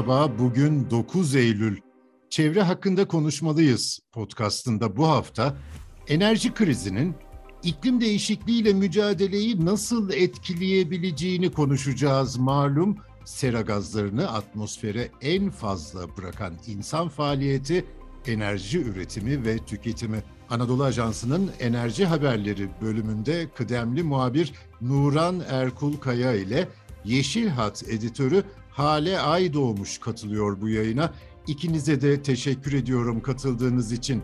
Merhaba, bugün 9 Eylül. Çevre hakkında konuşmalıyız podcastında bu hafta enerji krizinin iklim değişikliğiyle mücadeleyi nasıl etkileyebileceğini konuşacağız. Malum sera gazlarını atmosfere en fazla bırakan insan faaliyeti enerji üretimi ve tüketimi. Anadolu Ajansı'nın enerji haberleri bölümünde kıdemli muhabir Nuran Erkul Kaya ile Yeşil Hat editörü Hale Ay doğmuş katılıyor bu yayına. İkinize de teşekkür ediyorum katıldığınız için.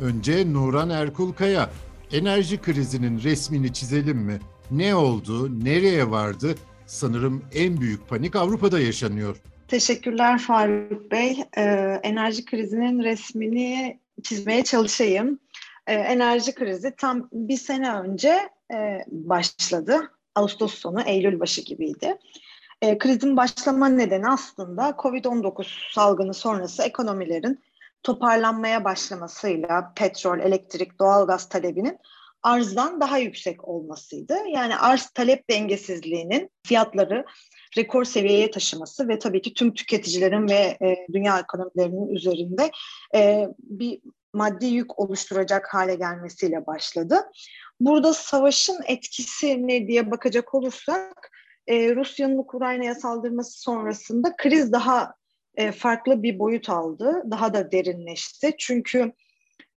Önce Nuran Erkulkaya, enerji krizinin resmini çizelim mi? Ne oldu, nereye vardı? Sanırım en büyük panik Avrupa'da yaşanıyor. Teşekkürler Faruk Bey. Ee, enerji krizinin resmini çizmeye çalışayım. Ee, enerji krizi tam bir sene önce e, başladı. Ağustos sonu, Eylül başı gibiydi. E, krizin başlama nedeni aslında COVID-19 salgını sonrası ekonomilerin toparlanmaya başlamasıyla petrol, elektrik, doğalgaz talebinin arzdan daha yüksek olmasıydı. Yani arz talep dengesizliğinin fiyatları rekor seviyeye taşıması ve tabii ki tüm tüketicilerin ve e, dünya ekonomilerinin üzerinde e, bir maddi yük oluşturacak hale gelmesiyle başladı. Burada savaşın etkisi ne diye bakacak olursak e, Rusya'nın Ukrayna'ya saldırması sonrasında kriz daha e, farklı bir boyut aldı. Daha da derinleşti. Çünkü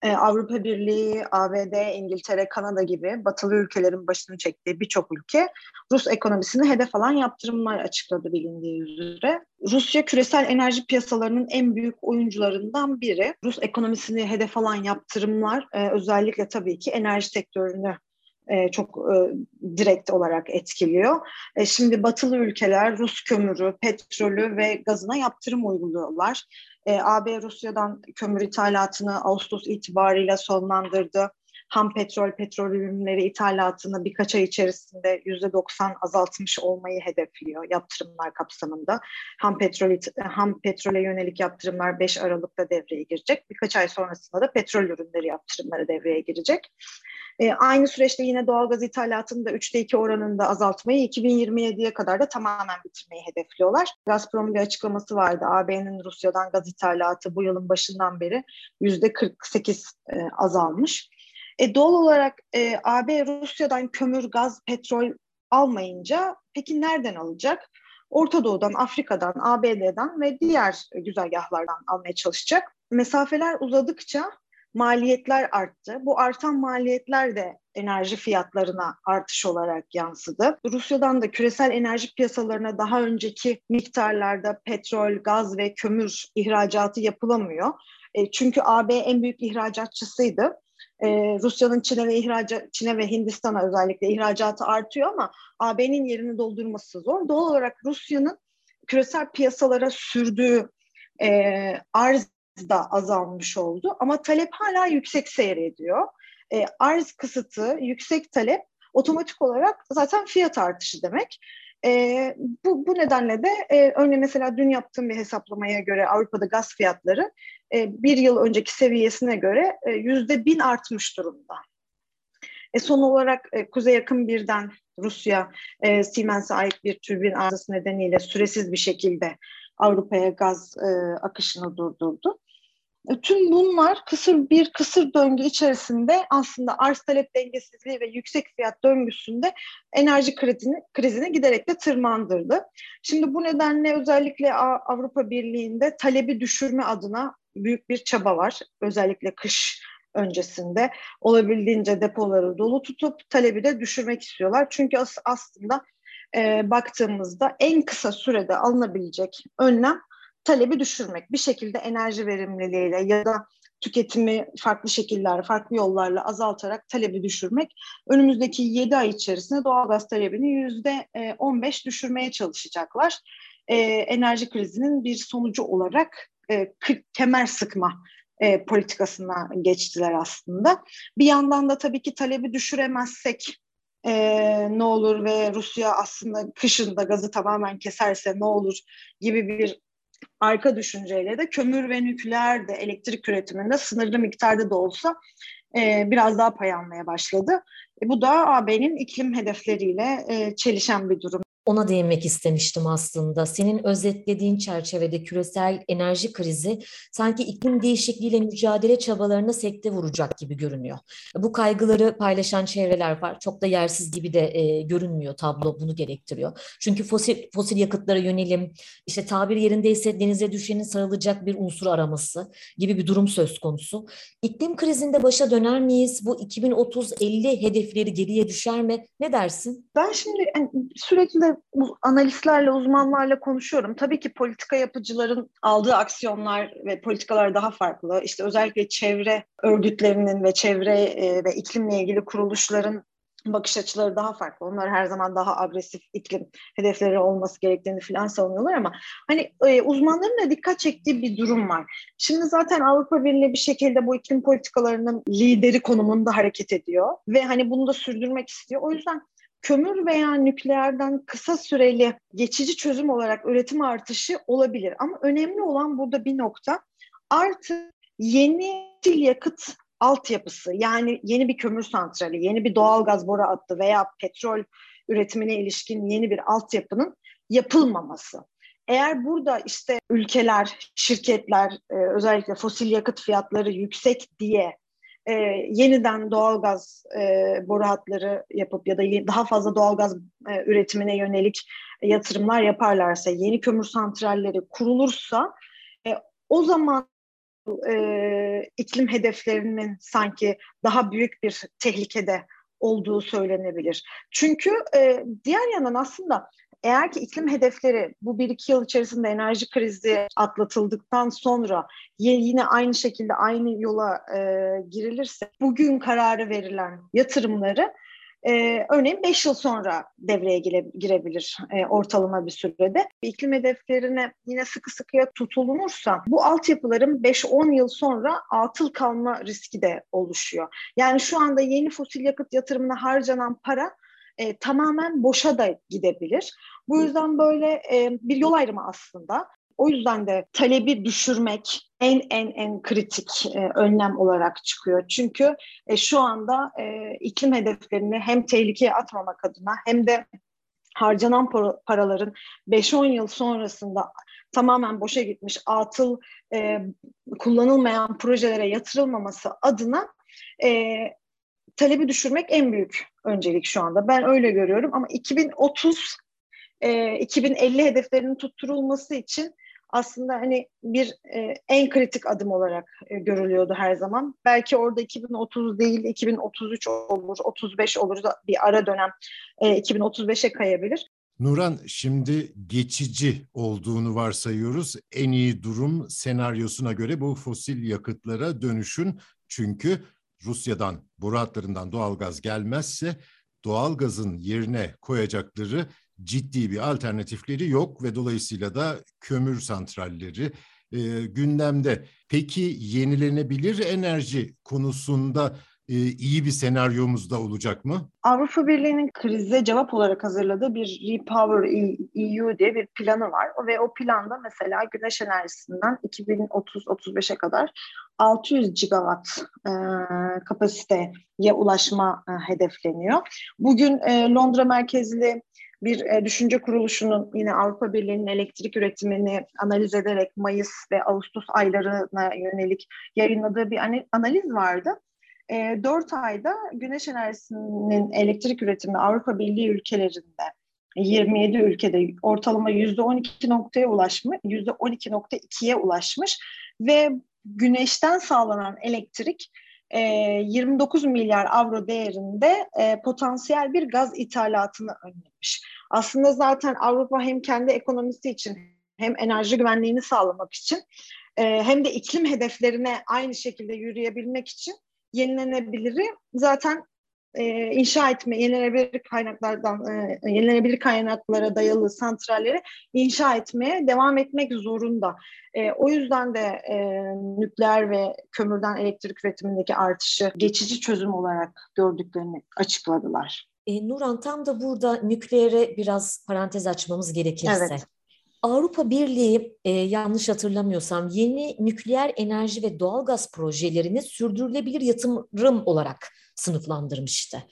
e, Avrupa Birliği, ABD, İngiltere, Kanada gibi batılı ülkelerin başını çektiği birçok ülke Rus ekonomisini hedef alan yaptırımlar açıkladı bilindiği üzere. Rusya küresel enerji piyasalarının en büyük oyuncularından biri. Rus ekonomisini hedef alan yaptırımlar e, özellikle tabii ki enerji sektörünü e, çok e, direkt olarak etkiliyor. E, şimdi batılı ülkeler Rus kömürü, petrolü ve gazına yaptırım uyguluyorlar. AB Rusya'dan kömür ithalatını Ağustos itibariyle sonlandırdı. Ham petrol, petrol ürünleri ithalatını birkaç ay içerisinde yüzde 90 azaltmış olmayı hedefliyor yaptırımlar kapsamında. Ham petrol ham petrole yönelik yaptırımlar 5 Aralık'ta devreye girecek. Birkaç ay sonrasında da petrol ürünleri yaptırımları devreye girecek. E, aynı süreçte yine doğalgaz ithalatını da 3'te 2 oranında azaltmayı 2027'ye kadar da tamamen bitirmeyi hedefliyorlar. Gazprom'un bir açıklaması vardı. AB'nin Rusya'dan gaz ithalatı bu yılın başından beri %48 e, azalmış. E, doğal olarak e, AB Rusya'dan kömür, gaz, petrol almayınca peki nereden alacak? Orta Doğu'dan, Afrika'dan, ABD'den ve diğer güzergahlardan almaya çalışacak. Mesafeler uzadıkça maliyetler arttı. Bu artan maliyetler de enerji fiyatlarına artış olarak yansıdı. Rusya'dan da küresel enerji piyasalarına daha önceki miktarlarda petrol, gaz ve kömür ihracatı yapılamıyor. E, çünkü AB en büyük ihracatçısıydı. E, Rusya'nın Çin'e ve ihraca, Çin'e ve Hindistan'a özellikle ihracatı artıyor ama AB'nin yerini doldurması zor. Doğal olarak Rusya'nın küresel piyasalara sürdüğü e, arz da azalmış oldu ama talep hala yüksek seyrediyor. E, arz kısıtı, yüksek talep otomatik olarak zaten fiyat artışı demek. E, bu, bu nedenle de e, örneğin mesela dün yaptığım bir hesaplamaya göre Avrupa'da gaz fiyatları e, bir yıl önceki seviyesine göre e, yüzde bin artmış durumda. E, son olarak e, Kuzey Yakın birden Rusya e, Siemens'e ait bir türbin arızası nedeniyle süresiz bir şekilde Avrupa'ya gaz e, akışını durdurdu. Tüm bunlar kısır bir kısır döngü içerisinde aslında arz talep dengesizliği ve yüksek fiyat döngüsünde enerji krizini, krizini giderek de tırmandırdı. Şimdi bu nedenle özellikle Avrupa Birliği'nde talebi düşürme adına büyük bir çaba var. Özellikle kış öncesinde olabildiğince depoları dolu tutup talebi de düşürmek istiyorlar. Çünkü as aslında e, baktığımızda en kısa sürede alınabilecek önlem talebi düşürmek. Bir şekilde enerji verimliliğiyle ya da tüketimi farklı şekiller, farklı yollarla azaltarak talebi düşürmek. Önümüzdeki 7 ay içerisinde doğalgaz talebini yüzde 15 düşürmeye çalışacaklar. E, enerji krizinin bir sonucu olarak e, kemer sıkma e, politikasına geçtiler aslında. Bir yandan da tabii ki talebi düşüremezsek e, ne olur ve Rusya aslında kışında gazı tamamen keserse ne olur gibi bir arka düşünceyle de kömür ve nükleer de elektrik üretiminde sınırlı miktarda da olsa e, biraz daha pay almaya başladı. E, bu da AB'nin iklim hedefleriyle e, çelişen bir durum. Ona değinmek istemiştim aslında. Senin özetlediğin çerçevede küresel enerji krizi sanki iklim değişikliğiyle mücadele çabalarına sekte vuracak gibi görünüyor. Bu kaygıları paylaşan çevreler var. Çok da yersiz gibi de e, görünmüyor tablo bunu gerektiriyor. Çünkü fosil fosil yakıtlara yönelim, işte tabir yerindeyse denize düşenin sarılacak bir unsur araması gibi bir durum söz konusu. İklim krizinde başa döner miyiz? Bu 2030-50 hedefleri geriye düşer mi? Ne dersin? Ben şimdi yani sürekli analistlerle, uzmanlarla konuşuyorum. Tabii ki politika yapıcıların aldığı aksiyonlar ve politikalar daha farklı. İşte özellikle çevre örgütlerinin ve çevre e, ve iklimle ilgili kuruluşların bakış açıları daha farklı. Onlar her zaman daha agresif iklim hedefleri olması gerektiğini falan savunuyorlar ama hani e, uzmanların da dikkat çektiği bir durum var. Şimdi zaten Avrupa Birliği bir şekilde bu iklim politikalarının lideri konumunda hareket ediyor ve hani bunu da sürdürmek istiyor. O yüzden kömür veya nükleerden kısa süreli geçici çözüm olarak üretim artışı olabilir. Ama önemli olan burada bir nokta artı yeni yakıt altyapısı yani yeni bir kömür santrali, yeni bir doğal gaz boru hattı veya petrol üretimine ilişkin yeni bir altyapının yapılmaması. Eğer burada işte ülkeler, şirketler e, özellikle fosil yakıt fiyatları yüksek diye e, yeniden doğalgaz e, boru hatları yapıp ya da daha fazla doğalgaz e, üretimine yönelik yatırımlar yaparlarsa, yeni kömür santralleri kurulursa e, o zaman e, iklim hedeflerinin sanki daha büyük bir tehlikede olduğu söylenebilir. Çünkü e, diğer yandan aslında eğer ki iklim hedefleri bu bir iki yıl içerisinde enerji krizi atlatıldıktan sonra yine aynı şekilde aynı yola e, girilirse bugün kararı verilen yatırımları e, örneğin 5 yıl sonra devreye gire, girebilir e, ortalama bir sürede. İklim hedeflerine yine sıkı sıkıya tutulunursa bu altyapıların 5-10 yıl sonra atıl kalma riski de oluşuyor. Yani şu anda yeni fosil yakıt yatırımına harcanan para e, tamamen boşa da gidebilir. Bu yüzden böyle e, bir yol ayrımı aslında. O yüzden de talebi düşürmek en en en kritik e, önlem olarak çıkıyor. Çünkü e, şu anda e, iklim hedeflerini hem tehlikeye atmamak adına hem de harcanan paraların 5-10 yıl sonrasında tamamen boşa gitmiş, atıl e, kullanılmayan projelere yatırılmaması adına e, talebi düşürmek en büyük öncelik şu anda. Ben öyle görüyorum ama 2030 e, 2050 hedeflerinin tutturulması için aslında hani bir e, en kritik adım olarak e, görülüyordu her zaman. Belki orada 2030 değil 2033 olur, 35 olur da bir ara dönem e, 2035'e kayabilir. Nuran şimdi geçici olduğunu varsayıyoruz. En iyi durum senaryosuna göre bu fosil yakıtlara dönüşün. Çünkü Rusya'dan, boru hatlarından doğal gaz gelmezse doğal gazın yerine koyacakları ciddi bir alternatifleri yok ve dolayısıyla da kömür santralleri e, gündemde. Peki yenilenebilir enerji konusunda iyi bir senaryomuz da olacak mı? Avrupa Birliği'nin krize cevap olarak hazırladığı bir Repower EU diye bir planı var ve o planda mesela güneş enerjisinden 2030-35'e kadar 600 gigawatt e, kapasiteye ulaşma e, hedefleniyor. Bugün e, Londra merkezli bir e, düşünce kuruluşunun yine Avrupa Birliği'nin elektrik üretimini analiz ederek Mayıs ve Ağustos aylarına yönelik yayınladığı bir analiz vardı. E, 4 ayda güneş enerjisinin elektrik üretimi Avrupa Birliği ülkelerinde 27 ülkede ortalama %12 noktaya ulaşmış, %12.2'ye ulaşmış ve güneşten sağlanan elektrik 29 milyar avro değerinde potansiyel bir gaz ithalatını önlemiş. Aslında zaten Avrupa hem kendi ekonomisi için hem enerji güvenliğini sağlamak için hem de iklim hedeflerine aynı şekilde yürüyebilmek için yenilenebiliri zaten e, inşa etme, yenilenebilir kaynaklardan, e, yenilenebilir kaynaklara dayalı santralleri inşa etmeye devam etmek zorunda. E, o yüzden de e, nükleer ve kömürden elektrik üretimindeki artışı geçici çözüm olarak gördüklerini açıkladılar. E, Nuran tam da burada nükleere biraz parantez açmamız gerekirse. Evet. Avrupa Birliği e, yanlış hatırlamıyorsam yeni nükleer enerji ve doğalgaz projelerini sürdürülebilir yatırım olarak sınıflandırmıştı.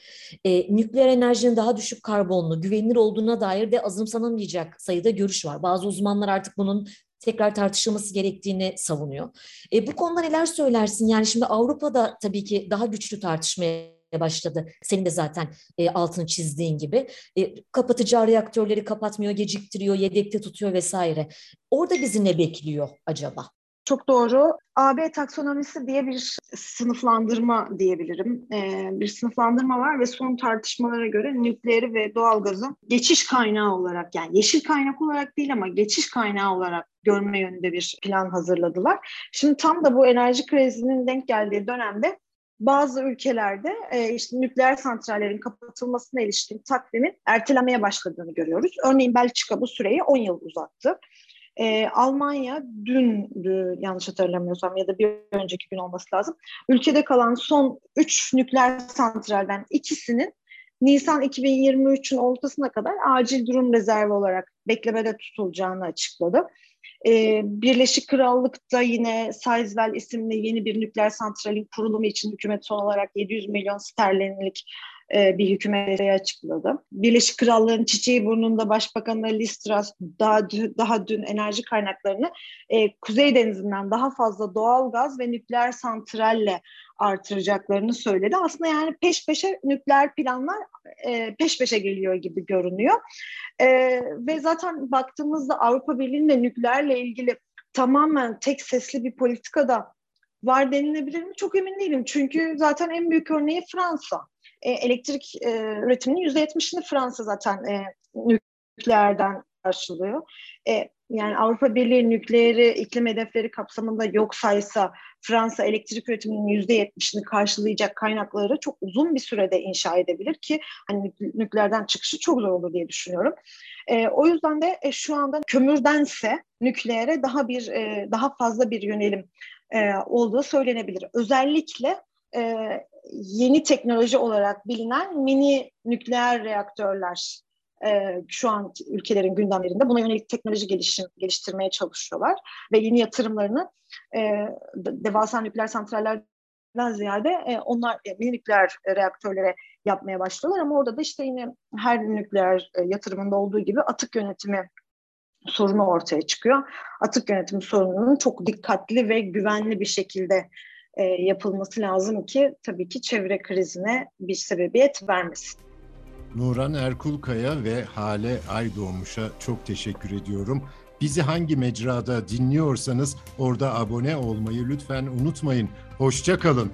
E, nükleer enerjinin daha düşük karbonlu, güvenilir olduğuna dair de azımsanamayacak sayıda görüş var. Bazı uzmanlar artık bunun tekrar tartışılması gerektiğini savunuyor. E, bu konuda neler söylersin? Yani şimdi Avrupa'da tabii ki daha güçlü tartışmaya başladı. Senin de zaten e, altını çizdiğin gibi. E, kapatacağı reaktörleri kapatmıyor, geciktiriyor, yedekte tutuyor vesaire. Orada bizi ne bekliyor acaba? Çok doğru. AB taksonomisi diye bir sınıflandırma diyebilirim. Ee, bir sınıflandırma var ve son tartışmalara göre nükleeri ve doğalgazı geçiş kaynağı olarak yani yeşil kaynak olarak değil ama geçiş kaynağı olarak görme yönünde bir plan hazırladılar. Şimdi tam da bu enerji krizinin denk geldiği dönemde bazı ülkelerde e, işte nükleer santrallerin kapatılmasına ilişkin takvimin ertelemeye başladığını görüyoruz. Örneğin Belçika bu süreyi 10 yıl uzattı. E, Almanya dün yanlış hatırlamıyorsam ya da bir önceki gün olması lazım. Ülkede kalan son 3 nükleer santralden ikisinin Nisan 2023'ün ortasına kadar acil durum rezervi olarak beklemede tutulacağını açıkladı. Ee, Birleşik Krallık'ta yine Sizewell isimli yeni bir nükleer santralin kurulumu için hükümet son olarak 700 milyon sterlinlik e, bir hükümete açıkladı. Birleşik Krallığın çiçeği burnunda Başbakanı Liz Truss daha, daha dün enerji kaynaklarını e, Kuzey Denizi'nden daha fazla doğal gaz ve nükleer santralle artıracaklarını söyledi. Aslında yani peş peşe nükleer planlar e, peş peşe geliyor gibi görünüyor. E, ve zaten baktığımızda Avrupa Birliği'nde nükleerle ilgili tamamen tek sesli bir politikada var denilebilir mi? Çok emin değilim. Çünkü zaten en büyük örneği Fransa. E, elektrik e, üretiminin %70'ini Fransa zaten e, nükleerden karşılıyor. E, yani Avrupa Birliği nükleeri iklim hedefleri kapsamında yok saysa Fransa elektrik üretiminin %70'ini karşılayacak kaynakları çok uzun bir sürede inşa edebilir ki hani nükleerden çıkışı çok zor olur diye düşünüyorum. E, o yüzden de e, şu anda kömürdense nükleere daha bir e, daha fazla bir yönelim e, olduğu söylenebilir. Özellikle e, yeni teknoloji olarak bilinen mini nükleer reaktörler e, şu an ülkelerin gündemlerinde buna yönelik teknoloji gelişim, geliştirmeye çalışıyorlar ve yeni yatırımlarını e, devasa nükleer santrallerden ziyade e, onlar e, nükleer reaktörlere yapmaya başlıyorlar ama orada da işte yine her nükleer e, yatırımında olduğu gibi atık yönetimi sorunu ortaya çıkıyor. Atık yönetimi sorununun çok dikkatli ve güvenli bir şekilde e, yapılması lazım ki tabii ki çevre krizine bir sebebiyet vermesin. Nuran Erkulkaya ve Hale Aydoğmuş'a çok teşekkür ediyorum. Bizi hangi mecrada dinliyorsanız orada abone olmayı lütfen unutmayın. Hoşça kalın.